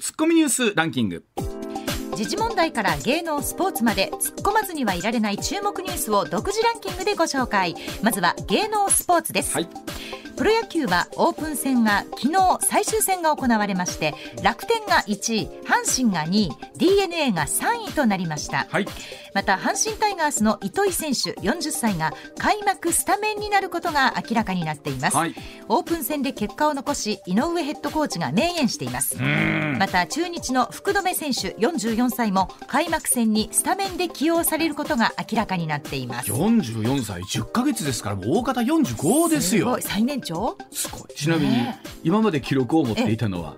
ツッコミニュースランキング。時事問題から芸能スポーツまで突っ込まずにはいられない注目ニュースを独自ランキングでご紹介。まずは芸能スポーツです、はい。プロ野球はオープン戦が昨日最終戦が行われまして楽天が1位阪神が2位 d n a が3位となりました。はいまた阪神タイガースの糸井選手40歳が開幕スタメンになることが明らかになっています、はい。オープン戦で結果を残し井上ヘッドコーチが明言しています。また中日の福留選手44歳も開幕戦にスタメンで起用されることが明らかになっています。44歳10ヶ月ですからもう大方45ですよ。ごい。最年長？すごい。ちなみに、ね今まで記録を持っていたのは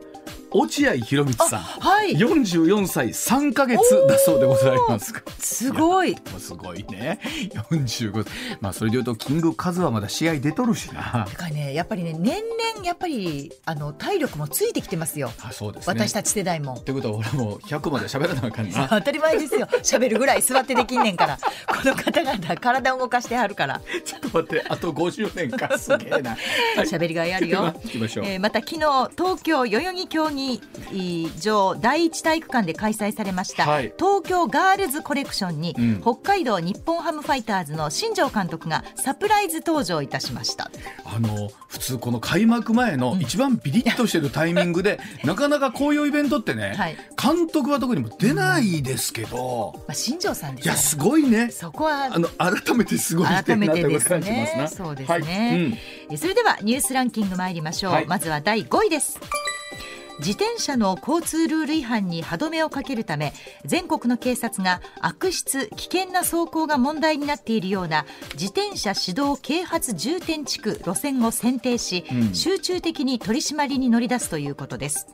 落合博満さん。はい。44歳3ヶ月だそうでございます。すごい。すごいね。45まあそれで言うとキングカズはまだ試合出とるしな。だからねやっぱりね年々やっぱりあの体力もついてきてますよ。あそうですね。私たち世代も。ってことは俺も100まで喋らなあかんな。当たり前ですよ。喋るぐらい座ってできんねんから。この方々体を動かしてはるから。ちょっと待ってあと50年か。すげえな。はい。喋りがいあるよ。行きましょう、えーまた昨日東京代々木競技場第一体育館で開催されました、はい。東京ガールズコレクションに、うん。北海道日本ハムファイターズの新庄監督がサプライズ登場いたしました。あの普通この開幕前の一番ビリッとしてるタイミングで、なかなかこういうイベントってね、はい。監督は特にも出ないですけど、まあ、新庄さんですよ。いやすごいね。そこはあの改めてすごい改めてなですね。そうですはいね、えそれではニュースランキング参りましょう、はい。まずは第5位です自転車の交通ルール違反に歯止めをかけるため全国の警察が悪質危険な走行が問題になっているような自転車指導啓発重点地区路線を選定し、うん。集中的に取り締まりに乗り出すということです。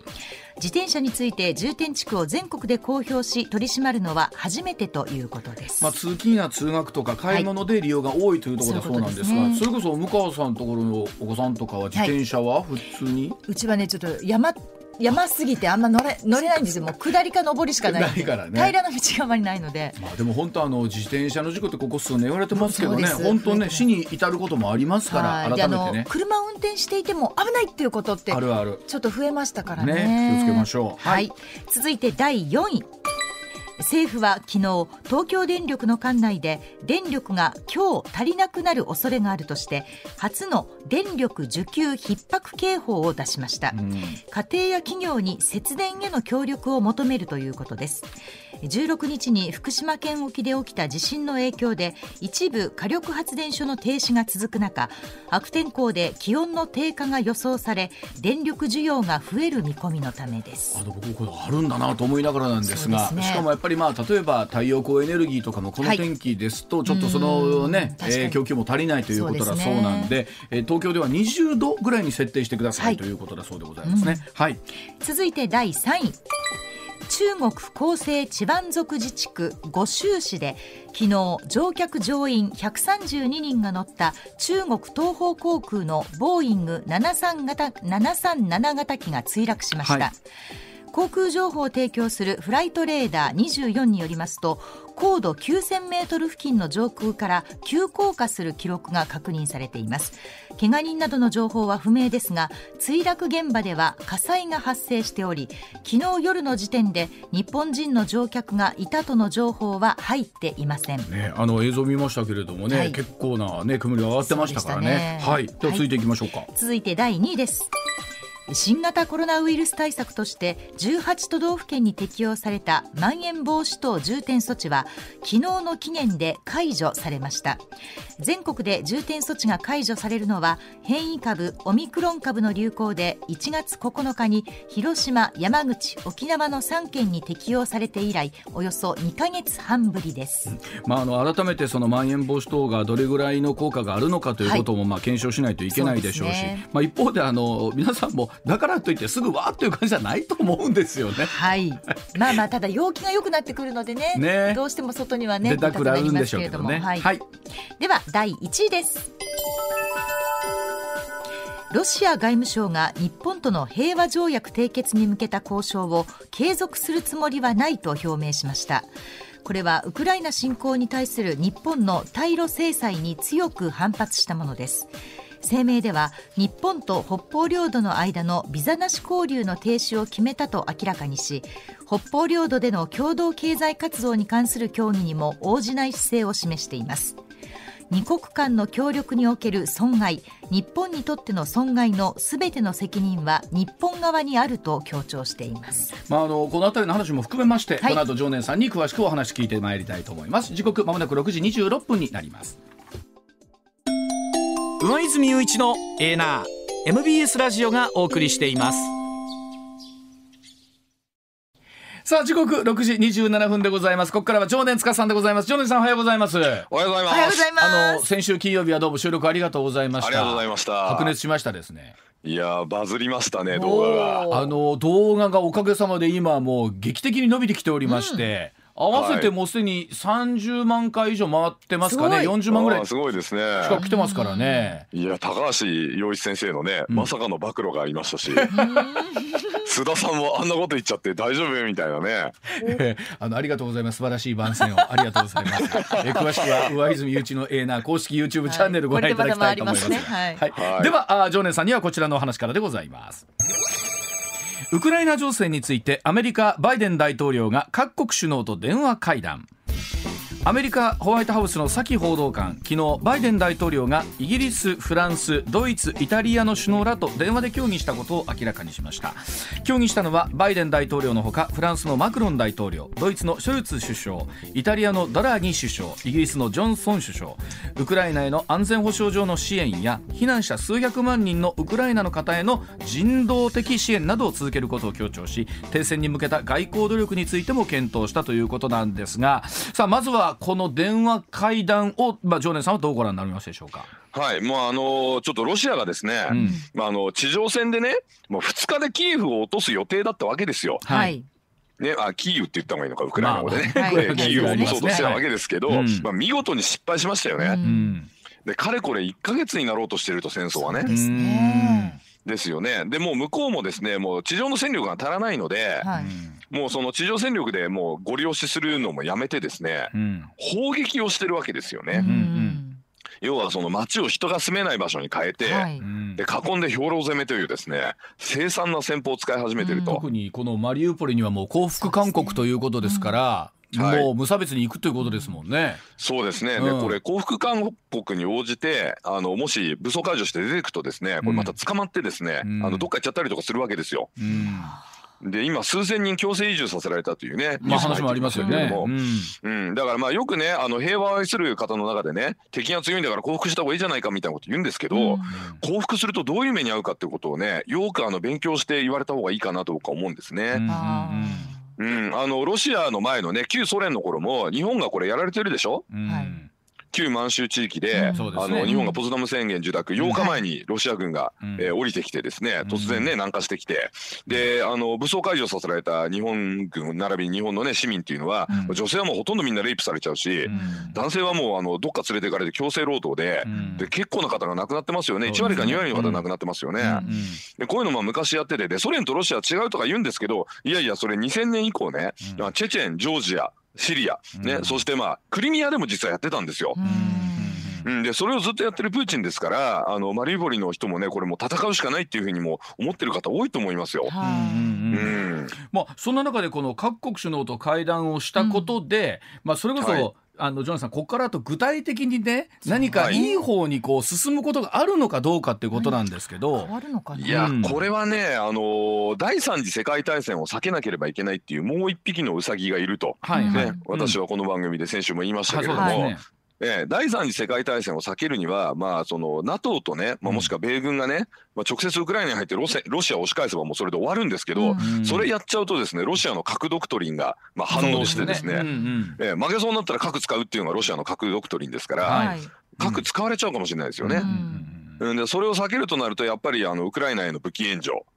自転車について重点地区を全国で公表し取り締まるのは初めてということです、まあ、通勤や通学とか買い物で利用が多いというところだそうなんですが、そういそれこそ向川さんのところのお子さんとかは自転車は普通に、うちはねちょっと山山すぎてあんま乗れ乗れないんですよ。もう下りか上りしかないないからね。平らな道があまりないので。まあ、でも本当あの自転車の事故ってここ数年言われてますけどね。本当ね死に至ることもありますから改めてね。車を運転していても危ないっていうことってあるある。ちょっと増えましたからね。ね気をつけましょう。は、はい。い続いて第4位政府は昨日東京電力の管内で電力が今日足りなくなる恐れがあるとして初の電力需給逼迫警報を出しました、うん。家庭や企業に節電への協力を求めるということです16日に福島県沖で起きた地震の影響で一部火力発電所の停止が続く中悪天候で気温の低下が予想され電力需要が増える見込みのためです。あの僕これあるんだなと思いながらなんですがね。しかもやっぱりまあ例えば太陽光エネルギーとかもこのはい天気ですとちょっとそのね、えー供給も足りないということだそうなんでえー東京では20度ぐらいに設定してください、はい。ということだそうでございますね。はい、続いて第3位中国広西チバン族自治区五州市で昨日乗客乗員132人が乗った中国東方航空のボーイング73型737型機が墜落しました、はい。航空情報を提供するフライトレーダー24によりますと高度9000メートル付近の上空から急降下する記録が確認されています。怪我人などの情報は不明ですが墜落現場では火災が発生しており昨日夜の時点で日本人の乗客がいたとの情報は入っていません。ね、あの映像見ましたけれどもね、はい。結構なね煙が上がってましたからね。そうはい、では続いていきましょうか。続いて第2位です新型コロナウイルス対策として18都道府県に適用されたまん延防止等重点措置は昨日の期限で解除されました。全国で重点措置が解除されるのは変異株オミクロン株の流行で1月9日に広島、山口、沖縄の3県に適用されて以来およそ2ヶ月半ぶりです、まあ、あの改めてそのまん延防止等がどれぐらいの効果があるのかということもまあ検証しないといけないでしょうし、そうですね。まあ、一方であの皆さんもだからといってすぐわーっという感じじゃないと思うんですよね。はい。まあまあ、ただ陽気が良くなってくるのでね。ねどうしても外にはね、出たくなるんでしょうけどね。はい。はい、では、第1位です。ロシア外務省が日本との平和条約締結に向けた交渉を継続するつもりはないと表明しました。これはウクライナ侵攻に対する日本の対ロ制裁に強く反発したものです。声明では日本と北方領土の間のビザなし交流の停止を決めたと明らかにし北方領土での共同経済活動に関する協議にも応じない姿勢を示しています。二国間の協力における損害日本にとっての損害のすべての責任は日本側にあると強調しています、まあ、あのこの辺りの話も含めまして、はい。この後常念さんに詳しくお話聞いてまいりたいと思います。時刻まもなく6時26分になります上泉雄一のエーナー MBS ラジオがお送りしています。さあ時刻6時27分でございます。ここからは常念塚さんでございます。常念さんおはようございます。おはようございます。おはようございます。あの先週金曜日はどうも収録ありがとうございましたありがとうございました。白熱しましたですね。いやーバズりましたね動画が。あの動画がおかげさまで今もう劇的に伸びてきておりまして、合わせてもうすでに30万回以上回ってますかね、すごい40万ぐらいすごいですね。近く来てますからね。いや高橋陽一先生のね、んまさかの暴露がありましたし、須田さんもあんなこと言っちゃって大丈夫みたいなね。え ーあのありがとうございます素晴らしい番宣をありがとうございます。えー詳しくは上泉雄一のエーナー公式 YouTube チャンネルご覧いただきたいと思います。これでまだ回りますねはいはいではあー常念さんにはこちらのお話からでございます。ウクライナ情勢についてアメリカバイデン大統領が各国首脳と電話会談。アメリカホワイトハウスのサキ報道官昨日バイデン大統領がイギリス、フランス、ドイツ、イタリアの首脳らと電話で協議したことを明らかにしました。協議したのはバイデン大統領のほかフランスのマクロン大統領ドイツのショルツ首相イタリアのドラギ首相イギリスのジョンソン首相ウクライナへの安全保障上の支援や避難者数百万人のウクライナの方への人道的支援などを続けることを強調し停戦に向けた外交努力についても検討したということなんですがさあまずはこの電話会談を、まあ、常念さんはどうご覧になりましたでしょうか？はい。もうあのーちょっとロシアがですね、ん。まああの地上戦でねもう2日でキエフを落とす予定だったわけですよ。ははい。い、ね、あキーウって言った方がいいのかウクライナ語でね、まあまあえーキーウを落とそうとしてたわけですけど、はいうん。まあ、見事に失敗しましたよね。うん。うんでかれこれ1ヶ月になろうとしてると戦争はね。ですねですよね。でもう向こうもですねもう地上の戦力が足らないので、はいもうその地上戦力でもうご利用しするのもやめてですねうん砲撃をしてるわけですよね。うん要はその町を人が住めない場所に変えて、はいうんで囲んで兵糧攻めというですね凄惨な戦法を使い始めてると。特にこのマリウポリにはもう降伏勧告ということですからうんはい。もう無差別に行くということですもんね。そうですね、うん。でこれ降伏勧告に応じてあのもし武装解除して出ていくとですねこれまた捕まってですね、うん。あのどっか行っちゃったりとかするわけですよ。うん。で今数千人強制移住させられたというねまあ話もありますよね。うん。うん、だからまあよくねあの平和を愛する方の中でね敵が強いんだから降伏した方がいいじゃないかみたいなこと言うんですけど、うん。降伏するとどういう目に遭うかってことをねよくあの勉強して言われた方がいいかなと僕は思うんですね。あうん、あのロシアの前のね旧ソ連の頃も日本がこれやられてるでしょ？うん。はい旧満州地域で、あの日本がポツダム宣言受諾8日前にロシア軍が、うん。えー降りてきてですねん。突然ね南下してきてであの武装解除させられた日本軍並びに日本のね市民っていうのは、うん。女性はもうほとんどみんなレイプされちゃうし、うん。男性はもうあのどっか連れて行かれて強制労働で,、うん。で結構な方が亡くなってますよね。1そうですね。割か2割の方が亡くなってますよね。うんでこういうのも昔やっててでソ連とロシアは違うとか言うんですけどいやいやそれ2000年以降ね、チェチェンジョージアシリア、ね。うん。そしてまあクリミアでも実はやってたんですよ。うん、でそれをずっとやってるプーチンですからあのマリウポリの人もねこれもう戦うしかないっていうふうにも思ってる方多いと思いますよ。はい。うんうんううん。ん、まあ、そんな中でこの各国首脳と会談をしたことで、まあ、それこそ、はいあのジョンさんここからあと具体的にね何かい。い方にこう進むことがあるのかどうかっていうことなんですけど、変わるのかな。いや、うん。これはね、あのー第三次世界大戦を避けなければいけないっていうもう一匹のウサギがいると、はいはい、ね私はこの番組で先週も言いましたけれども、はいええ第三次世界大戦を避けるには、まあ、その NATO とね、まあ、もしくは米軍がね、まあ、直接ウクライナに入ってロシアロシアを押し返せばもうそれで終わるんですけど、うん。それやっちゃうとですねロシアの核ドクトリンが、まあ、反応してですねそううんうん。ええ負けそうになったら核使うっていうのがロシアの核ドクトリンですから、はい。はい。核使われちゃうかもしれないですよね。うん。うん、でそれを避けるとなるとやっぱりあのウクライナへの武器援助。うん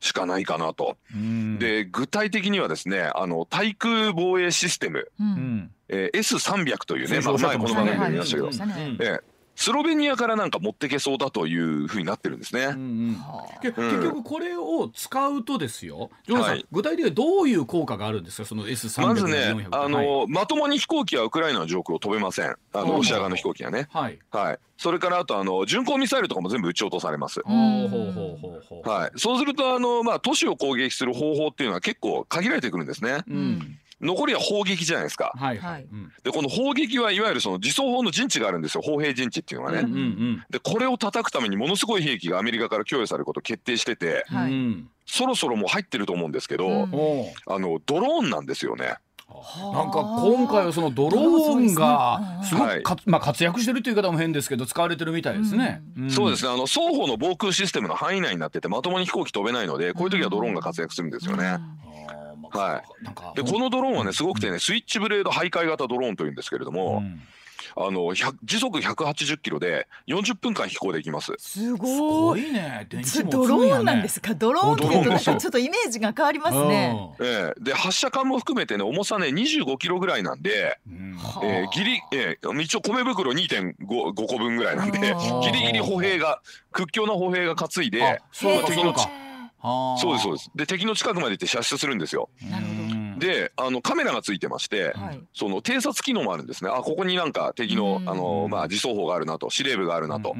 しかないかなと。うん。で具体的にはですねあの対空防衛システム、ううん。んえー、S300 というね、まあ前この番組でも言いましたけど、はいはいええスロベニアからなんか持ってけそうだというふうになってるんですね。うんうん結局これを使うとですよ、ジョナさん、はい具体的にはどういう効果があるんですか、その S300 まずね、400あの、はいまともに飛行機はウクライナの上空を飛べません。あのロシア側の飛行機はね。はい、はい。それからあとあの巡航ミサイルとかも全部撃ち落とされます。ほうほうほうほうほう、はい。そうするとあのまあ都市を攻撃する方法っていうのは結構限られてくるんですね。うん、残りは砲撃じゃないですか。はいははいでこの砲撃はいわゆるその自走砲の陣地があるんですよ。砲兵陣地っていうのがね。うんうんでこれを叩くためにものすごい兵器がアメリカから供与されることを決定してて、うん、はいうんそろそろもう入ってると思うんですけど、うんあのドローンなんですよね。なんか今回はそのドローンがすごはいくか、まあ、活躍してるという言い方も変ですけど使われてるみたいですね。んそうですね。あの双方の防空システムの範囲内になっててまともに飛行機飛べないので、こういう時はドローンが活躍するんですよね。あーまあはなんかでこのドローンはねすごくてねスイッチブレード徘徊型ドローンというんですけれども、うん。あの100時速180キロで40分間飛行できます。すすごい。ごいね。電池もそれドローンなんですか？ドローンって言うとなんかちょっとイメージが変わりますね。ええ。で発射管も含めてね重さね25キロぐらいなんで、うん。はえー、ギリ、えー、一応米袋2.5 5個分ぐらいなんであー。ギリギリ歩兵が屈強な歩兵が担いであそうか敵のそうか。あー。そうですそうです。で敵の近くまで行って射出するんですよ。なるほどうん。であのカメラがついてまして、はい。その偵察機能もあるんですね。あここになんか敵のうん。あの、まあ、自走砲があるなと司令部があるなと、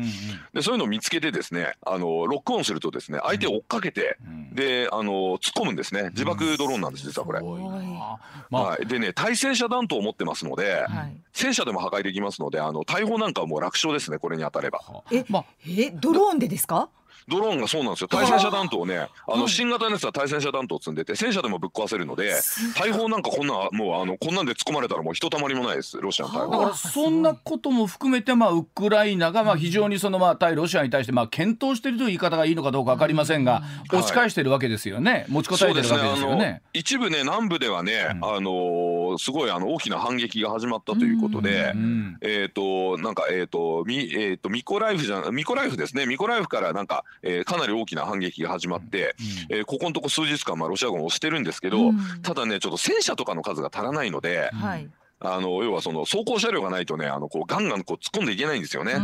でそういうのを見つけてですねあのロックオンするとですね相手を追っかけて、うん。であの突っ込むんですね。自爆ドローンなんです実はこれ。はい、でね対戦車弾頭を持ってますので、はい。戦車でも破壊できますのであの大砲なんかはもう楽勝ですねこれに当たれば。えまあ。えドローンでですか？ドローンがそうなんですよ。対戦車弾頭をねあはいの新型のやつは対戦車弾頭を積んでて戦車でもぶっ壊せるので大砲なんかこんなもうあのこんなんで突っ込まれたらもうひとたまりもないです。ロシアの大だ砲はからそんなことも含めて、まあ、ウクライナがまあ非常にそのまあ対ロシアに対してまあ検討しているという言い方がいいのかどうか分かりませんが、うん。押し返してるわけですよね、持ちこたえてるわけですよあのね。一部ね南部ではね、うん。あのーすごいあの大きな反撃が始まったということで、うん。えっ、となんかえっ、とミえっ、とミコライフじゃミコライフですね。ミコライフからなんか、えーかなり大きな反撃が始まって、えーここのとこ数日間まあロシア軍を押してるんですけど、うん。ただねちょっと戦車とかの数が足らないので、はい。あの要はその走行車両がないとねあのこうガンガンこう突っ込んでいけないんですよね。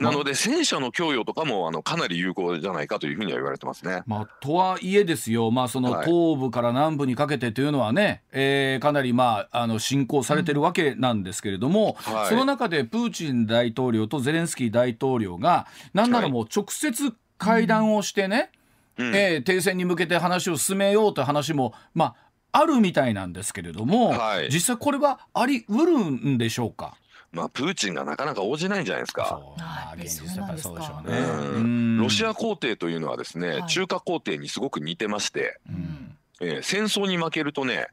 なので戦車の供与とかもあのかなり有効じゃないかというふうには言われてますね。まあ、とはいえですよ、まあ、そのはい。東部から南部にかけてというのはね、えーかなり、まあ、あの進行されてるわけなんですけれども、はい。その中でプーチン大統領とゼレンスキー大統領がなんならもう直接会談をしてね、うん。えー停戦に向けて話を進めようという話も、まあ、あるみたいなんですけれども、はい。実際これはありうるんでしょうか？まあプーチンがなかなか応じないんじゃないですか。そうまあはい現実やっぱりそうでしょううね。んロシア、ア皇帝というのはですね、はい。中華皇帝にすごく似てまして、うん。えー戦争に負けるとね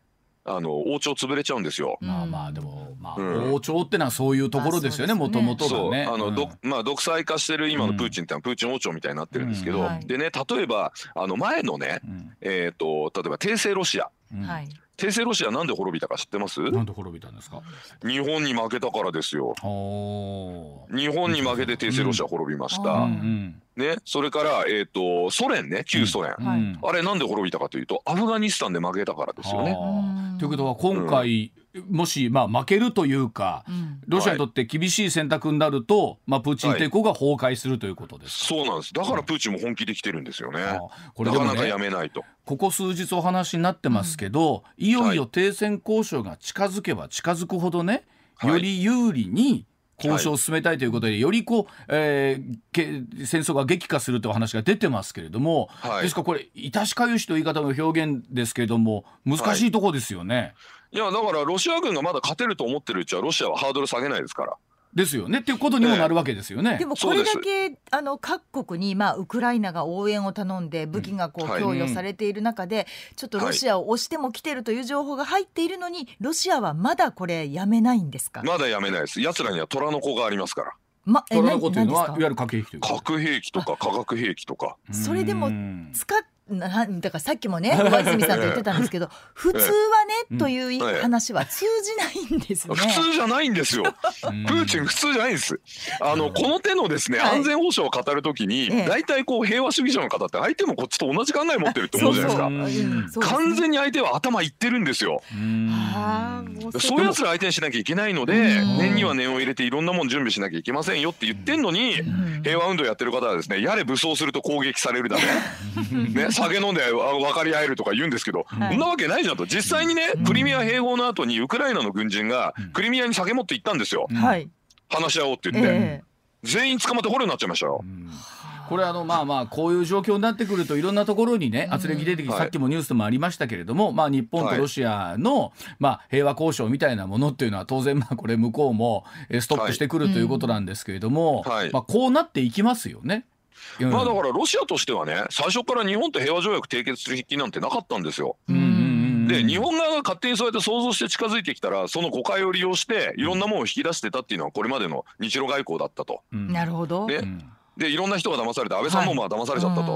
あの王朝潰れちゃうんですよ。まあまあでも、まあうん。王朝ってのはそういうところですよねまあもともとそうがね。あの、うん。どまあ独裁化してる今のプーチンってのはプーチン王朝みたいになってるんですけど、うん。はい。でね例えばあの前のねうん。えっ、と例えば帝政ロシアうん。はい。帝政ロシアなんで滅びたか知ってます？なんで滅びたんですか？日本に負けたからですよ。日本に負けて帝政ロシア滅びました、うんうん。ねそれからえっ、とソ連ね旧ソ連、うんはい。うん。あれなんで滅びたかというとアフガニスタンで負けたからですよね。はあ。ということは今回、もしまあ負けるというか、うん。ロシアにとって厳しい選択になると、まあプーチン帝国が崩壊するということですか？そうなんです。だからプーチンも本気で来てるんですよね、あこれでもねなかなかやめないと。ここ数日お話になってますけど、いよいよ停戦交渉が近づけば近づくほどね、はい。より有利に交渉を進めたいということで、よりこう、えーけ戦争が激化するという話が出てますけれども、はい。ですからこれ致しかゆしという言い方の表現ですけれども難しいところですよね。いやだからロシア軍がまだ勝てると思ってるうちはロシアはハードル下げないですから。ですよね。っていうことにもなるわけですよね。でもこれだけあの各国にまあウクライナが応援を頼んで武器がこうはい供与されている中でちょっとロシアを押しても来てるという情報が入っているのにロシアはまだこれやめないんですか？まだやめないです。奴らには虎の子がありますから。まえトラの子というのは何何ですか？いわゆる核兵器という核兵器とか化学兵器とか。それでもうん。使っなだからさっきもね上泉さんと言ってたんですけど 普通はねというええ。話は通じないんですね。普通じゃないんですよ。プーチン普通じゃないんです。あのこの手のですね、はい。安全保障を語るときに、ええ。大体こう平和主義者の方って相手もこっちと同じ考え持ってるって思うじゃないですか。完全に相手は頭いってるんですよ。そういうやつら相手にしなきゃいけないので、うん。念には念を入れていろんなもん準備しなきゃいけませんよって言ってんのに、ん。平和運動やってる方はですね、やれ武装すると攻撃されるだ ね。ね、酒飲んであ分かり合えるとか言うんですけど、はいそんなわけないじゃんと。実際にね、クリミア併合の後にウクライナの軍人がクリミアに酒持って行ったんですよ。はい。話し合おうって言って。え全員捕まって捕虜になっちゃいましたよ。これあのまあまあこういう状況になってくるといろんなところにね圧力出てきてはいさっきもニュースでもありましたけれどもまあ日本とロシアのまあ平和交渉みたいなものっていうのは当然まあこれ向こうもえストップしてくるということなんですけれどもはいまあこうなっていきますよね。うんまあだからロシアとしてはね、最初から日本と平和条約締結する気なんてなかったんですよ。で、日本側が勝手にそうやって想像して近づいてきたら、その誤解を利用して、いろんなものを引き出してたっていうのは、これまでの日露外交だったと。うんなるほど。で、いろんな人が騙されて、安倍さんもまあ騙されちゃったと。い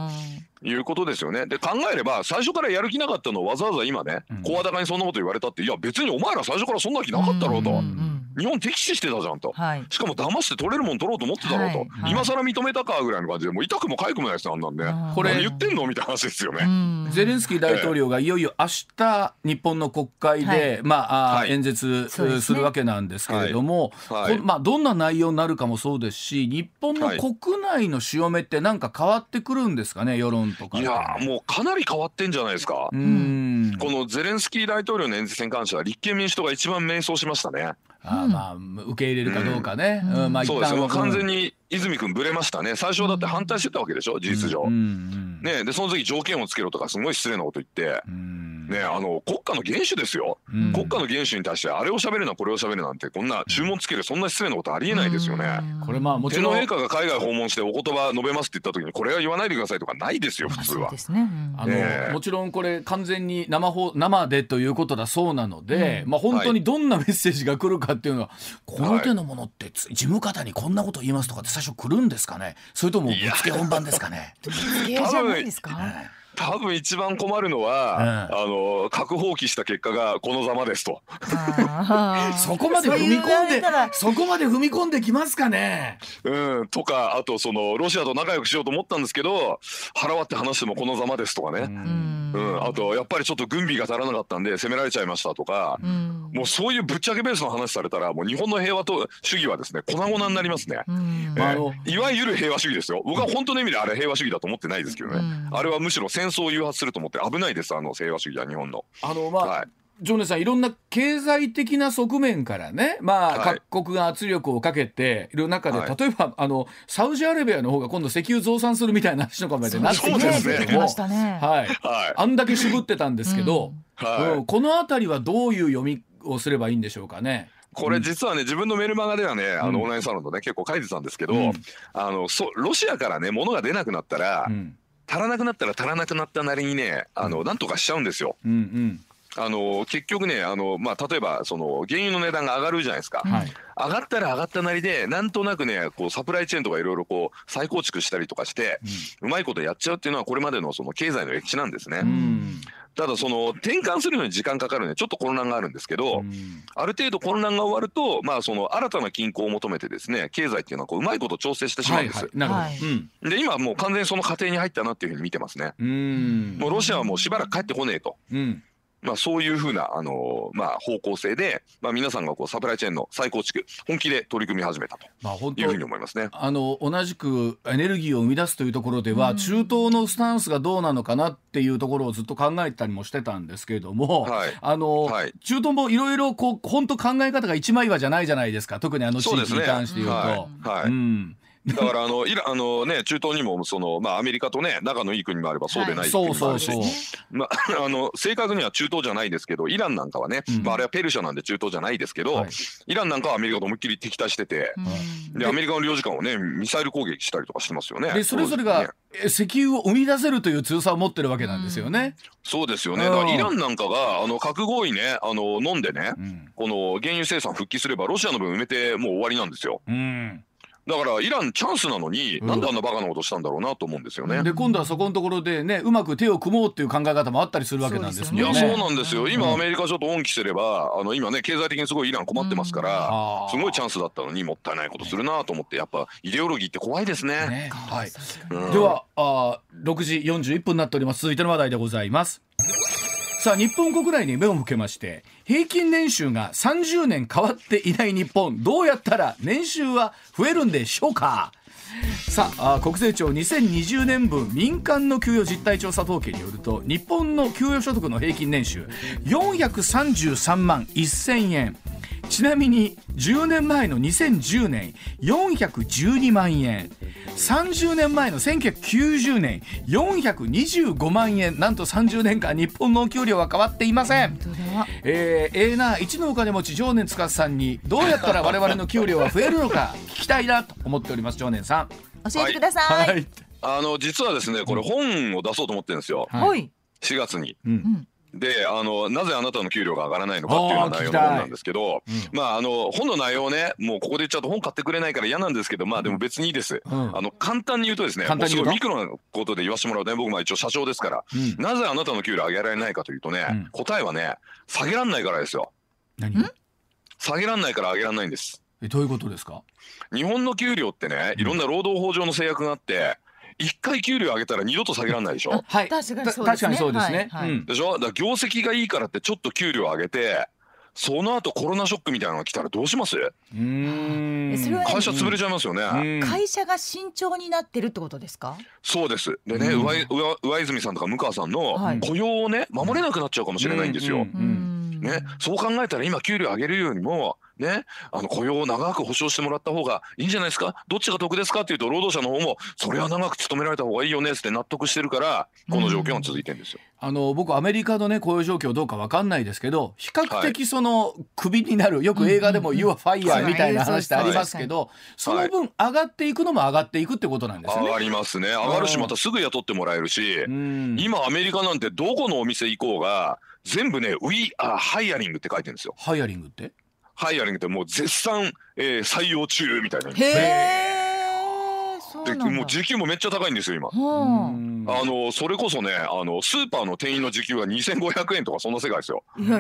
うことですよね。で考えれば最初からやる気なかったのをわざわざ今ねうん。声高にそんなこと言われたっていや別にお前ら最初からそんな気なかったろうとうんうん。日本敵視してたじゃんと。はい。しかも騙して取れるもん取ろうと思ってたろうと、はい。はい。今更認めたかぐらいの感じでもう痛くも痒くもないですよあんなんね。うん。これ何言ってんのみたいな話ですよね。うん。ゼレンスキー大統領がいよいよ明日日本の国会で、はい。まあ、あはい。演説するわけなんですけれども、はい。こまあ、どんな内容になるかもそうですし日本のはい。国内の潮目ってなんか変わってくるんですかね世論とか。いやーもうかなり変わってんじゃないですか。このゼレンスキー大統領の演説に関しては立憲民主党が一番迷走しましたね。あーまあ受け入れるかどうかね。うんうんまあ、そうですよ。もう完全にに泉君ぶれましたね。最初はだって反対してたわけでしょ事実上。うんうんねでその時条件をつけろとかすごい失礼なこと言って。うんねあの国家の元首ですよ。うん。国家の元首に対してあれを喋るなこれを喋るなんてこんな注文つけるそんな失礼なことありえないですよね。これまあもちろん。天皇陛下が海外訪問してお言葉述べますって言った時にこれは言わないでくださいとかないですよ普通は。あのええ。もちろんこれ完全に生放生でということだそうなので、うん。まあ本当にどんなメッセージが来るかっていうのは、この手のものってつ事務方にこんなこと言いますとかって最初来るんですかね？それともぶっつけ本番ですかね？芸じゃないですか？多分一番困るのは、あの核放棄した結果がこのざまですと。そこまで踏み込んでたら。そこまで踏み込んできますかね。うん、とかあとそのロシアと仲良くしようと思ったんですけど腹割って話してもこのざまですとかね、うん。うん。あとやっぱりちょっと軍備が足らなかったんで攻められちゃいましたとか、うん。もうそういうぶっちゃけベースの話されたらもう日本の平和と主義はですね粉々になりますね。うん。まああのえーいわゆる平和主義ですよ。僕は本当の意味であれ平和主義だと思ってないですけどね、うん。あれはむしろ戦争を誘発すると思って危ないですあの平和主義は日本の。あのまあ、はい。ジョネさんいろんな経済的な側面からね、まあ、はい。各国が圧力をかけている中で、はい。例えばあのサウジアラビアの方が今度石油増産するみたいな話とかまでなってきましたね。はい、はい。あんだけ渋ってたんですけど、はい。うんこの辺りはどういう読みをすればいいんでしょうかね。これ実はね自分のメルマガではねあうん。のオンラインサロンとね結構書いてたんですけど、うん。あのそロシアからね物が出なくなったら、うん足らなくなったら足らなくなったなりにねあのなんとかしちゃうんですよ。うんあの結局ねあの、まあ、例えばその原油の値段が上がるじゃないですか、うん、はい、上がったら上がったなりでなんとなくねこうサプライチェーンとかいろいろこう再構築したりとかして、うまいことやっちゃうっていうのはこれまでのその経済の歴史なんですね。うんただその転換するのに時間かかるのでちょっと混乱があるんですけど、うん。ある程度混乱が終わると、まあ、その新たな均衡を求めてですね経済っていうのはこううまいこと調整してしまうんです。はいはい、なるほど、はい。うん。で今はもう完全にその過程に入ったなっていうふうに見てますね。うん。もうロシアはもうしばらく帰ってこねえと。うんまあ、そういうふうな、あのーまあ、方向性で、まあ、皆さんがこうサプライチェーンの再構築本気で取り組み始めたとまあ本当いうふうに思いますね。あの同じくエネルギーを生み出すというところでは、中東のスタンスがどうなのかなっていうところをずっと考えたりもしてたんですけれども、はい。あの、はい。中東もいろいろこう本当考え方が一枚岩じゃないじゃないですか。特にあの地域に関して言うと。はい。はい。うんだからあのイラあの、ね、中東にもその、まあ、アメリカと、ね、仲のいい国もあればそうでない国そうもあるし。まあ、あの正確には中東じゃないですけどイランなんかはね、うん。まあ、あれはペルシャなんで中東じゃないですけど、はい。イランなんかはアメリカと思いっきり敵対してて、うん。でアメリカの領事館をねミサイル攻撃したりとかしてますよね。でそれぞれねがえ石油を生み出せるという強さを持ってるわけなんですよね。そうですよね。うん。だからイランなんかがあの核合意ねあの飲んでね、うん。この原油生産復帰すればロシアの分埋めてもう終わりなんですよ。うんだだからイランチャンスなのに、うんなんであんなバカなことしたんだろうなと思うんですよね。で今度はそこのところでねうまく手を組もうっていう考え方もあったりするわけなんですいや。そうなんですよ。今、うんアメリカちょっと恩着せれば、あの、今ね、経済的にすごいイラン困ってますから、あーすごいチャンスだったのにもったいないことするなと思って、やっぱイデオロギーって怖いですね。ねはい。うんではあー6時41分になっております続いての話題でございますさあ日本国内に目を向けまして平均年収が30年変わっていない日本どうやったら年収は増えるんでしょうか？さああ国税庁2020年分民間の給与実態調査統計によると日本の給与所得の平均年収433万1000円。ちなみに10年前の2010年412万円。30年前の1990年425万円。なんと30年間日本のお給料は変わっていません。えー、えーな一のお金持ち常年司さんにどうやったら我々の給料は増えるのか聞きたいなと思っております常年さん教えてください。い、あの、実はですね、これ本を出そうと思ってるんですよ。はいはい。4月に。うんで、あの、なぜあなたの給料が上がらないのかっていうような内容の本なんですけど、まあ、あの、本の内容ね、もうここで言っちゃうと本買ってくれないから嫌なんですけど、まあでも別にいいです。うんあの、簡単に言うとですね、もうすごいミクロなことで言わせてもらうとね、僕まあ一応社長ですから、うんなぜあなたの給料上げられないかというとね、うん答えはね、下げらんないからですよ。何下げらんないから上げらんないんです。えどういうことですか？日本の給料ってね、いろんな労働法上の制約があって、一回給料上げたら二度と下げらんないでしょ？はい。確かにそうたですね。確かにそうですね、はい。はでしょ？だから業績がいいからってちょっと給料上げて、その後コロナショックみたいなのが来たらどうします？うーん。えそれは会社潰れちゃいますよね。うん。会社が慎重になってるってことですか？そうです。でね、うん。上井上上泉さんとか向川さんのはい。雇用をね、守れなくなっちゃうかもしれないんですよ。うんうんね、そう考えたら今給料上げるよりも、ね、あの雇用を長く保障してもらった方がいいんじゃないですか？どっちが得ですかっていうと労働者の方もそれは長く勤められた方がいいよねって納得してるからこの状況が続いてるんですよ。あの僕アメリカのね雇用状況どうかわかんないですけど比較的そのクビになるよく映画でも「うん You are fire」はいみたいな話ってありますけどその分上がっていくのも上がっていくってことなんですよ上がね。りますね。上がるしまたすぐ雇ってもらえるしうん。今アメリカなんてどこのお店行こうが全部ね「We are hiring」って書いてるんですよ。ハイアリングって？ハイアリングってもう絶賛、えー採用中みたいな。へえ。そうで。もう時給もめっちゃ高いんですよ今。はうんあのそれこそねあのスーパーの店員の時給が2500円とかそんな世界ですよ。あ。いや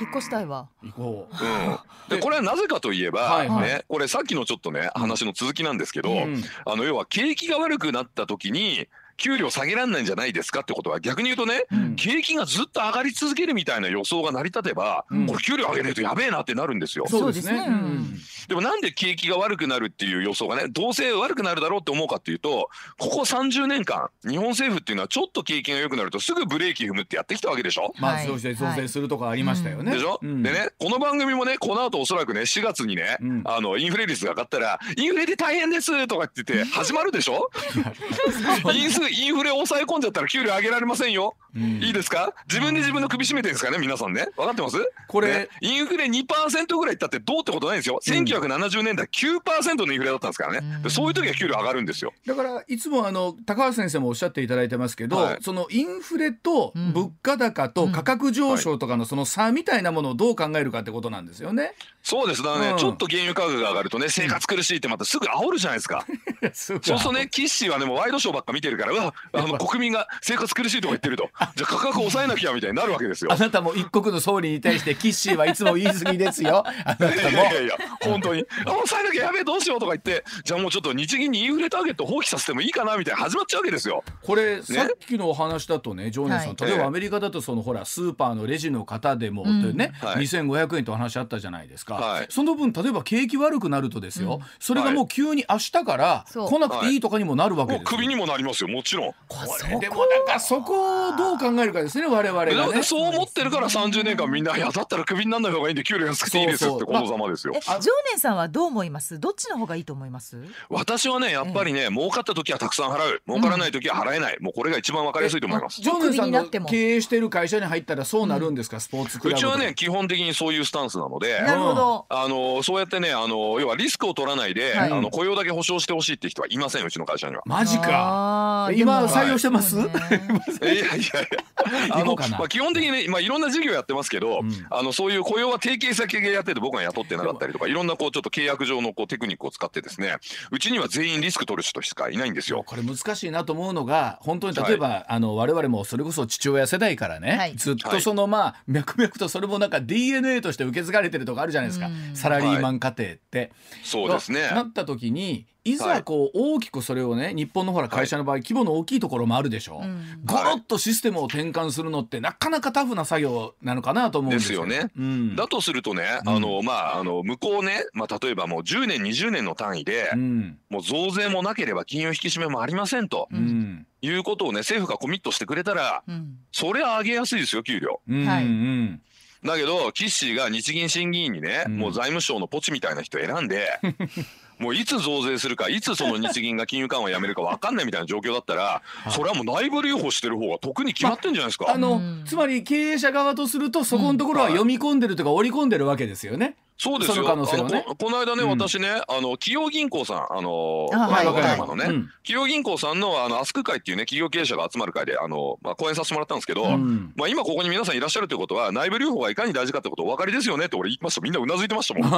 引っ越したいわ。行こう。うん、でこれはなぜかといえば、はいはいね、これさっきのちょっとね話の続きなんですけど、うんあの要は景気が悪くなった時に給料下げられないんじゃないですかってことは逆に言うとね、うん。景気がずっと上がり続けるみたいな予想が成り立てば、うん。これ給料上げないとやべえなってなるんですよ。そうですね。そうん。でもなんで景気が悪くなるっていう予想がねどうせ悪くなるだろうって思うかっていうとここ30年間日本政府っていうのはちょっと景気が良くなるとすぐブレーキ踏むってやってきたわけでしょ？まあはい。そうして増税するとかありましたよね。でしょ、うん。でねこの番組もねこの後おそらくね4月にね、うん。あのインフレ率が上がったら「インフレで大変です」とかって言って始まるでしょ？インフインフレ抑え込んじゃったら給料上げられませんよ、うん。いいですか？自分で自分の首絞めてるんですかね？皆さんね。分かってます？これ。ね。インフレ2%ぐらいいったってどうってことないんですよ、1970年代9%のインフレだったんですからね、でそういう時は給料上がるんですよ。だからいつもあの高橋先生もおっしゃっていただいてますけど、はい。そのインフレと物価高と価格上昇とかのその差みたいなものをどう考えるかってことなんですよね。そうです。だからね、うん。ちょっと原油価格が上がるとね生活苦しいってまたすぐ煽るじゃないですか。そうそうするとね、キッシーはね、もうワイドショーばっか見てるから、うわ、あの国民が生活苦しいとか言ってると、じゃあ価格抑えなきゃみたいになるわけですよ。あ。なたも一国の総理に対してキッシーはいつも言い過ぎですよ。あなたいやいも。やいや、本当に、あ抑えなきゃやべえ、どうしようとか言って、じゃあもうちょっと日銀にインフレターゲット放棄させてもいいかなみたいな始まっちゃうわけですよ。これ、さっきのお話だとね常念さん、はい。例えばええ。アメリカだとそのほらスーパーのレジの方でも、うん。ね、はい。2500円とお話あったじゃないですか、はい。その分例えば景気悪くなるとですよ、それがもう急に明日から来なくていいとかにもなるわけもうですよ。首にもなりますよ、もちろん。これでもなんかそこをどう考えるかですね我々がでね。そう思ってるから30年間みんな、いや、だったら首にならない方がいいんで、給料安くていいですよってこのざまですよえ、。常念さんはどう思います？どっちの方がいいと思います？私はね、やっぱりね、儲かった時はたくさん払う、儲からない時は払えない、もうこれが一番わかりやすいと思います。常念さんのクビになっても経営している会社に入ったらそうなるんですか、スポーツクラブでうちはね、基本的にそういうスタンスなので、なるほど。あのそうやってねあの要はリスクを取らないで、はいあの雇用だけ保証してほしいって人はいませんうちの会社には。マジか。今採用してます、いやいやいや。あのまあ、基本的にね、まあ、いろんな事業やってますけど、うん。あのそういう雇用は提携先がやってて僕が雇ってなかったりとかいろんなこうちょっと契約上のこうテクニックを使ってですねうちには全員リスク取る人しかいないんですよ。これ難しいなと思うのが本当に例えば、あの我々もそれこそ父親世代からね、はい。ずっとそのまあ脈々とそれもなんか DNA として受け継がれてるとかあるじゃないですか、うん。サラリーマン家庭って。そうですね。なった時にいはい。ざこう大きくそれをね日本のほら会社の場合、規模の大きいところもあるでしょ、うん。ゴロッとシステムを転換するのってなかなかタフな作業なのかなと思うんですよですよね。うん、だとするとね、うん。あのまああの向こうね、まあ、例えばもう10年20年の単位で、うん。もう増税もなければ金融引き締めもありませんとうん。いうことをね政府がコミットしてくれたらうん。それは上げやすいですよ給料。うんはい。うんだけどキッシーが日銀審議員にね、うん。もう財務省のポチみたいな人選んで もういつ増税するかいつその日銀が金融緩和やめるか分かんないみたいな状況だったら、いそれはもう内部留保してる方が得に決まってんじゃないですか。あの、うんつまり経営者側とするとそこのところは読み込んでるとか織り込んでるわけですよね。そうですよ。そのね。ここの間ね、うん。私ね、あの企業銀行さん、あのあはい和歌山のね、うん。企業銀行さんのあのアスク会っていうね企業経営者が集まる会であのまあ講演させてもらったんですけど、うん。まあ今ここに皆さんいらっしゃるということは内部留保がいかに大事かってことお分かりですよねって俺言いました。みんなうなずいてましたもん。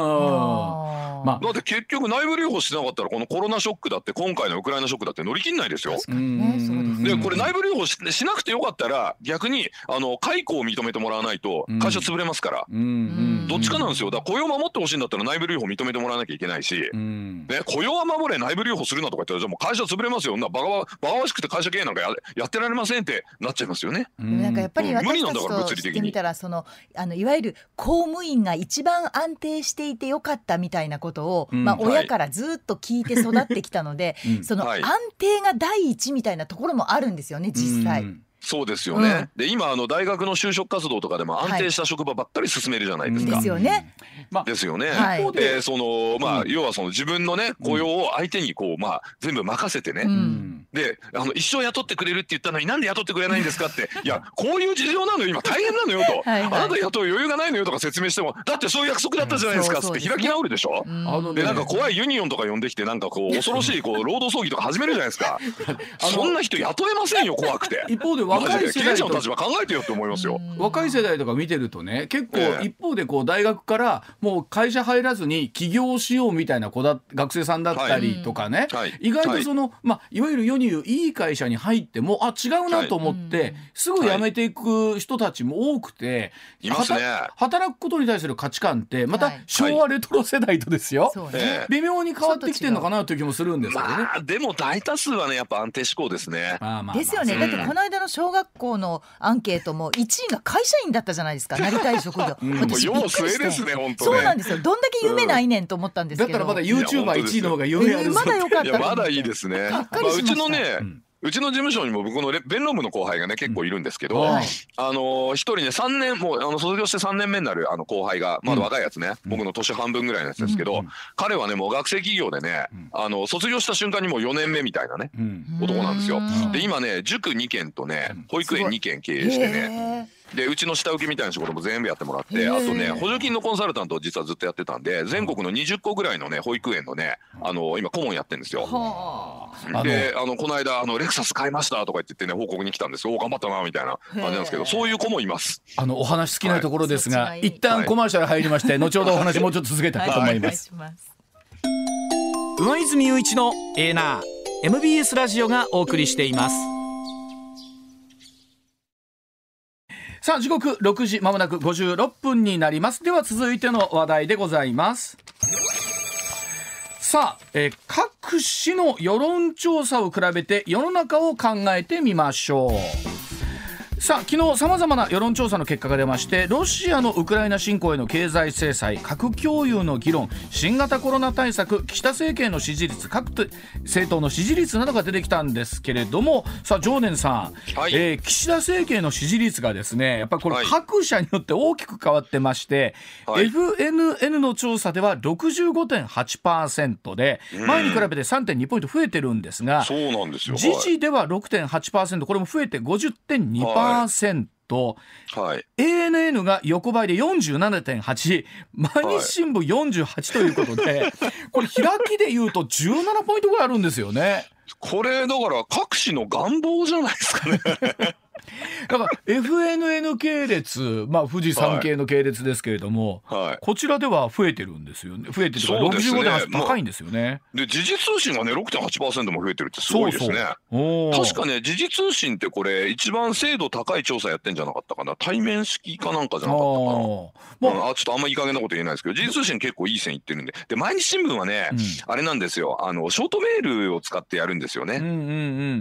まあ。だって結局内部留保してなかったらこのコロナショックだって今回のウクライナショックだって乗り切んないですよ。でこれ内部留保ししなくてよかったら逆にあの解雇を認めてもらわないと会社潰れますから、どっちかなんですよ。だから雇用守ってほしいんだったら内部留保認めてもらわなきゃいけないし、うん。ね、雇用は守れ内部留保するなとか言ったらじゃあもう会社潰れますよ。なバカババカしくて会社経営なんかややってられませんってなっちゃいますよね。うでもなんかやっぱりうん。無理なんだから私たちと物理的に。してみたらそのあのいわゆる公務員が一番安定していてよかったみたいなことを、うん。まあ、はい。親からずっと聞いて育ってきたので、うん。そのはい。安定が第一みたいなところもあるんですよね実際。うんそうですよね、で今あの大学の就職活動とかでも安定した職場ばっかり進めるじゃないですか。ですよね。まあですよね。はい。一方ででそのまあ、うん。要はその自分のね雇用を相手にこうまあ全部任せてね、ううん。んであの一生雇ってくれるって言ったのになんで雇ってくれないんですかって。いやこういう事情なのよ。今大変なのよと。はいはい。あなた雇う余裕がないのよとか説明してもだってそういう約束だったじゃないですかっつって開き直るでしょ？でなんか怖いユニオンとか呼んできてなんかこう 恐ろしいこう労働争議とか始めるじゃないですか。そんな人雇えませんよ怖くて。一方でマ若いジで経営者の世代と立場考えてよって思いますよ。うん。若い世代とか見てるとね結構ええ。一方でこう大学からもう会社入らずに起業しようみたいな子だ学生さんだったりとかね、はい。意外とその、い。まあ、いわゆる世に言ういい会社に入ってもあ違うなと思って、はい。すぐ辞めていく人たちも多くて、い。ますね。働くことに対する価値観ってまたはい。昭和レトロ世代とですよ。微妙に変わってきてるのかなという気もするんですけどね。まあでも大多数はねやっぱ安定志向ですね。まあまあまあ。ですよね。うんだってこの間の小学校のアンケートも1位が会社員だったじゃないですか。なりたい職業。うんもう私びっくりしてですね本当ね。そうなんですよ。どんだけ夢ないねんと思ったんですけど。だったらまだいや YouTuber1 位の方が夢あるまだよかったいやまだいいですね。まあうちのね、うんうちの事務所にも僕のレ弁論部の後輩がね結構いるんですけど、はい。あのー一人ね3年もうあの卒業して3年目になるあの後輩がまだ若いやつね、僕の年半分ぐらいのやつですけど、うん彼はねもう学生企業でね、うん。あの卒業した瞬間にもう4年目みたいなねうん。男なんですよ。うん。で今ね塾2軒とねうん。保育園すごい2軒経営してねでうちの下請けみたいな仕事も全部やってもらってあとね補助金のコンサルタントを実はずっとやってたんで全国の20個ぐらいのね保育園のねあの今顧問やってるんですよ。はあ。のであのこの間あの「レクサス買いました」とか言ってね報告に来たんです。よお頑張ったなみたいな。感じなんですけどそういう子もいます。あのお話尽きないところですが、はい。一旦コマーシャル入りまして、後ほどお話もうちょっと続けたいと思います。お願いします。上泉雄一のエーナー MBS ラジオがお送りしていますさあ時刻6時まもなく56分になります。では続いての話題でございます。さあ、えー各市の世論調査を比べて世の中を考えてみましょう。さあ昨日さまざまな世論調査の結果が出ましてロシアのウクライナ侵攻への経済制裁核共有の議論新型コロナ対策岸田政権の支持率各政党の支持率などが出てきたんですけれどもさあ常念さん、はい。えー岸田政権の支持率がですねやっぱりこれはい。各社によって大きく変わってまして、はい。FNN の調査では65.8%でうん。前に比べて3.2ポイント増えてるんですがそうなんですよ。時事では6.8%これも増えて50.2%、はい。ANN が横ばいで47.8毎日新聞48ということで、これ開きで言うと17ポイントぐらいあるんですよね。これだから各紙の願望じゃないですかね。だから FNN 系列、まあ、富士山系の系列ですけれども、はい。こちらでは増えてるんですよね。増えてるとか、そうですね65.8高いんですよね。で時事通信がね6.8%も増えてるってすごいですね。おー確かね時事通信ってこれ一番精度高い調査やってんじゃなかったかな対面式かなんかじゃなかったかな。あまあ、あちょっとあんまいい加減なこと言えないですけど時事通信結構いい線いってるんでで毎日新聞はね、うんあれなんですよあのショートメールを使ってやるんですよね。うんう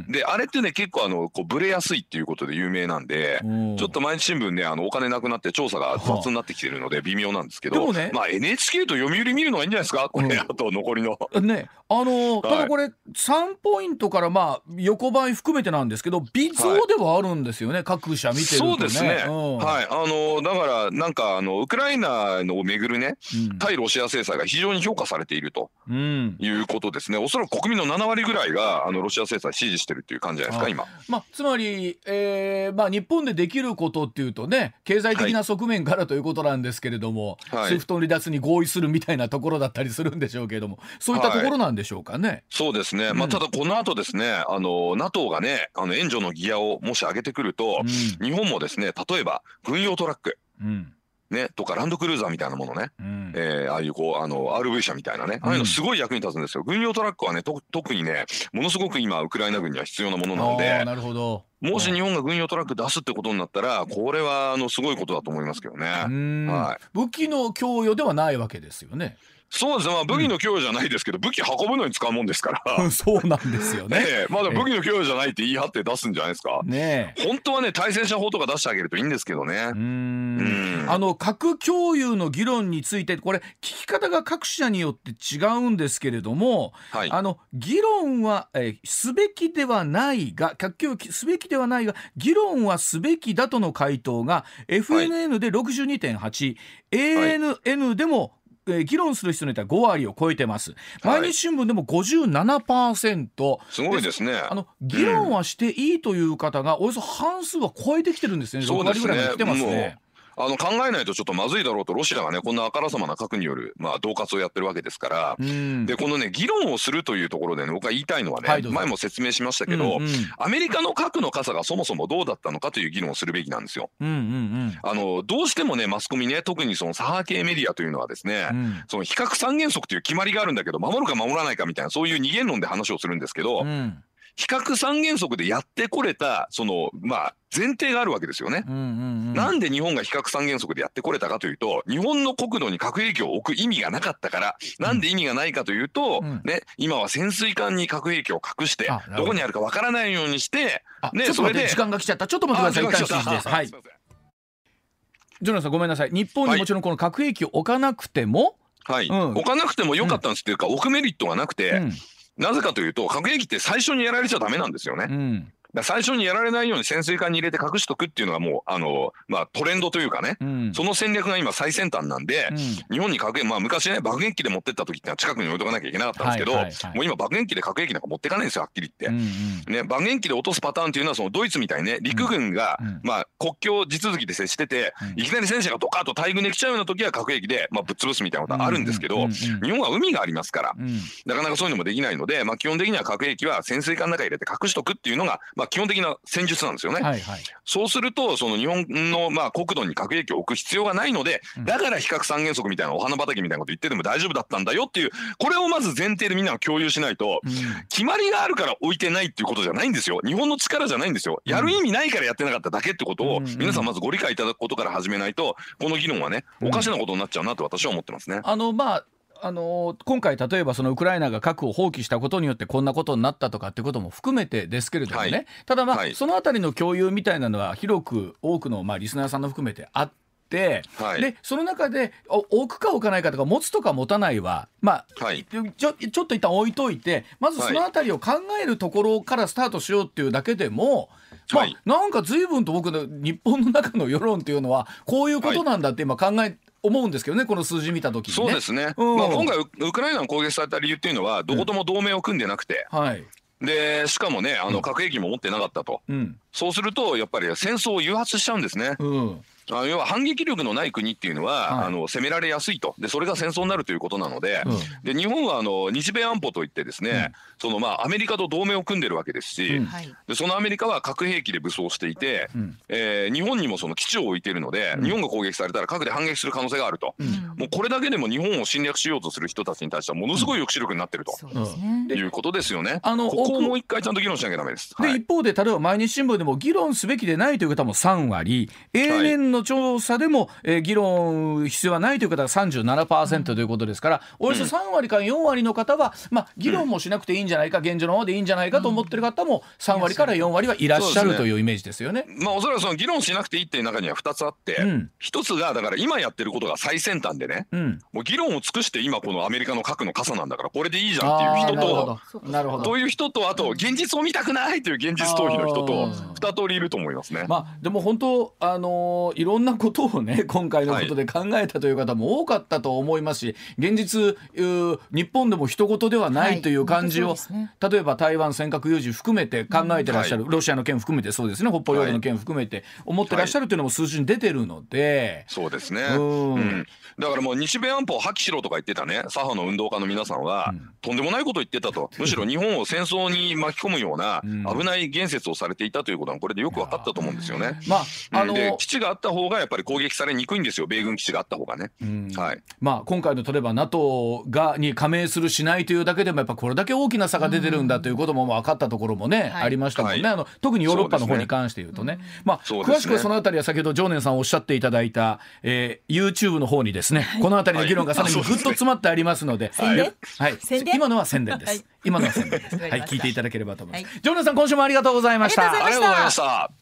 んであれってね結構あのこうブレやすいっていうことで有名なんで。うん。ちょっと毎日新聞ねあのお金なくなって調査が雑になってきてるので微妙なんですけど、ね。まあ NHK と読売見るのがいいんじゃないですかこれ、うんあと残りの。ね、あのーはい。ただこれ3ポイントからまあ横ばい含めてなんですけど微増ではあるんですよね、各社見てるとね。そうですね、うん。はい。あのだからなんかあのウクライナのをめぐるねうん。対ロシア制裁が非常に評価されているとうん。いうことですね。おそらく国民の7割ぐらいがあのロシア制裁支持してるっていう感じじゃないですかあ今。まあ、つまり、えーまあ、日本でできることっていうとね経済的な側面からということなんですけれども、はい。スイフトの離脱に合意するみたいなところだったりするんでしょうけれどもそういったところなんでしょうかね。そうですね、まあ、うんただこの後ですねあの NATO がねあの援助のギアをもし上げてくると、日本もですね例えば軍用トラック。うんうんね、とかランドクルーザーみたいなものね、うん。えーああいうこうあの RV 車みたいなね。ああいうのすごい役に立つんですよ、軍用トラックはねと特にねものすごく今ウクライナ軍には必要なものなのでなるほど。もし日本が軍用トラック出すってことになったらこれはあのすごいことだと思いますけどね。うん。はい。武器の供与ではないわけですよね。そうですね、まあ、武器の供与じゃないですけど、武器運ぶのに使うもんですから。そうなんですよね。ねえまだ武器の供与じゃないって言い張って出すんじゃないですか。ねえ。本当はね、対戦車砲とか出してあげるといいんですけどねう。んうんあの核共有の議論についてこれ聞き方が各社によって違うんですけれども、はい。あの議論は、えーすべきではないが核共有すべきではないが議論はすべきだとの回答が FNN で62.8、ANN でも、えー議論する人によっては5割を超えてます、はい。毎日新聞でも57%すごいですね。あの議論はしていいという方がおよそ半数は超えてきてるんですね、6そうですね。割ぐらいまで来てますね。あの考えないとちょっとまずいだろうとロシアがねこんなあからさまな核によるまあ恫喝をやってるわけですから、うん。でこのね議論をするというところでね僕が言いたいのはね、はいどうぞ。前も説明しましたけど、うんうん。アメリカの核の傘がそもそもどうだったのかという議論をするべきなんですよ。うんうんあのどうしてもねマスコミね特にその左派系メディアというのはですね、うん。その比較三原則という決まりがあるんだけど守るか守らないかみたいなそういう二元論で話をするんですけど、うん比較三原則でやってこれたそのまあ前提があるわけですよね。うんうんうん。なんで日本が比較三原則でやってこれたかというと日本の国土に核兵器を置く意味がなかったからなんで意味がないかというと、うん。ね、今は潜水艦に核兵器を隠してど。どこにあるかわからないようにしてあねそれで時間が来ちゃった。ちょっと待ってください。一旦です。はい。ジョナさんごめんなさい。日本にもちろんこの核兵器を置かなくても、はい、うん。置かなくてもよかったんですっていうか、置くメリットがなくて、うんなぜかというと核兵器って最初にやられちゃダメなんですよね。うん最初にやられないように潜水艦に入れて隠しとくっていうのがもうあの、まあ、トレンドというかね、うん。その戦略が今最先端なんで、うん。日本に核兵器まあ昔ね爆撃機で持ってった時ってのは近くに置いとかなきゃいけなかったんですけど、はいはいはい。もう今爆撃機で核兵器なんか持ってかないんですよはっきり言って。うんね、爆撃機で落とすパターンっていうのはそのドイツみたいにね陸軍が、うん。まあ、国境地続きで接してて、うん。いきなり戦車がドカッと大軍で来ちゃうような時は核兵器で、まあ、ぶっ潰すみたいなことはあるんですけど、うん。うんうん日本は海がありますからうん。なかなかそういうのもできないので、まあ、基本的には核兵器は潜水艦の中に入れて隠しとくっていうのが、まあ、基本的な戦術なんですよね。はいはい。そうするとその日本のまあ国土に核兵器を置く必要がないのでうん。だから比較三原則みたいなお花畑みたいなこと言ってても大丈夫だったんだよっていうこれをまず前提でみんなが共有しないとうん。決まりがあるから置いてないっていうことじゃないんですよ。日本の力じゃないんですよ。やる意味ないからやってなかっただけってことを皆さんまずご理解いただくことから始めないとこの議論はねうん。おかしなことになっちゃうなと私は思ってますね。あのまああの今回例えばそのウクライナが核を放棄したことによってこんなことになったとかってことも含めてですけれどもね、はい。ただまあ、はい。そのあたりの共有みたいなのは広く多くのまあリスナーさんの含めてあって、はい。でその中でお置くか置かないかとか持つとか持たないはまあはい。ちょちょっと一旦置いといてまずそのあたりを考えるところからスタートしようっていうだけでも、はい。まあ、なんか随分と僕の日本の中の世論っていうのはこういうことなんだって今考え思うんですけどねこの数字見た時にね。そうですね、うん。まあ、今回ウウクライナの攻撃された理由っていうのはどことも同盟を組んでなくて、はい。でしかもねあの核兵器も持ってなかったと。うん。そうするとやっぱり戦争を誘発しちゃうんですね。うんあの要は反撃力のない国っていうのは、はい。あの攻められやすいと。でそれが戦争になるということなので,、で日本はあの日米安保といってですね、そのまあアメリカと同盟を組んでるわけですし、うん。はい。でそのアメリカは核兵器で武装していて、うん。えー日本にもその基地を置いているので、日本が攻撃されたら核で反撃する可能性があると、もうこれだけでも日本を侵略しようとする人たちに対してはものすごい抑止力になってると。そうですね、いうことですよね。あのここを奥もう一回ちゃんと議論しなきゃダメです。で、はい。一方で例えば毎日新聞でも議論すべきでないという方も3割 ANN の調査でも、えー議論必要はないという方が37%ということですから、およそ3割から4割の方は、まあ、議論もしなくていいんじゃないか、現状のままでいいんじゃないかと思ってる方も3割から4割はいらっしゃるというイメージですよね。まあおそらくその議論しなくていいっていう中には2つあって、うん。一つがだから今やってることが最先端でね、うん、もう議論を尽くして今このアメリカの核の傘なんだからこれでいいじゃんっていう人と。ど。なるほど。という人とあと現実を見たくないという現実逃避の人とあー。二通りいると思いますね。まあ、でも本当、あのーいろんなことをね 今回のことで考えたという方も多かったと思いますし現実日本でも人事ではなはい。いという感じを、本当そうですね。例えば台湾尖閣有事含めて考えてらっしゃる、うロシアの件含めてそうですね北方領土の件含めて思ってらっしゃるというのも数字に出てるので。そうですね。うん。うん。だからもう日米安保を破棄しろとか言ってたね左派の運動家の皆さんは、とんでもないこと言ってたと。むしろ日本を戦争に巻き込むようなうん。危ない言説をされていたということはこれでよく分かったと思うんですよね。まああの基地があった方がやっぱり攻撃されにくいんですよ米軍基地があった方がね。はいまあ、今回の例えば NATO がに加盟するしないというだけでもやっぱこれだけ大きな差が出てるんだということも分かったところもね、はいありましたもんね、はいあの特にヨーロッパの方に関して言うとね、まあ、ね詳しくはそのあたりは先ほど常念さんおっしゃっていただいた、えー YouTube の方にですね、このあたりの議論がさらにぐっと詰まってありますので、はい、宣伝今のは宣伝です、今のは宣伝です、はい、聞いていただければと思います、はい常念さん今週もありがとうございましたありがとうございました。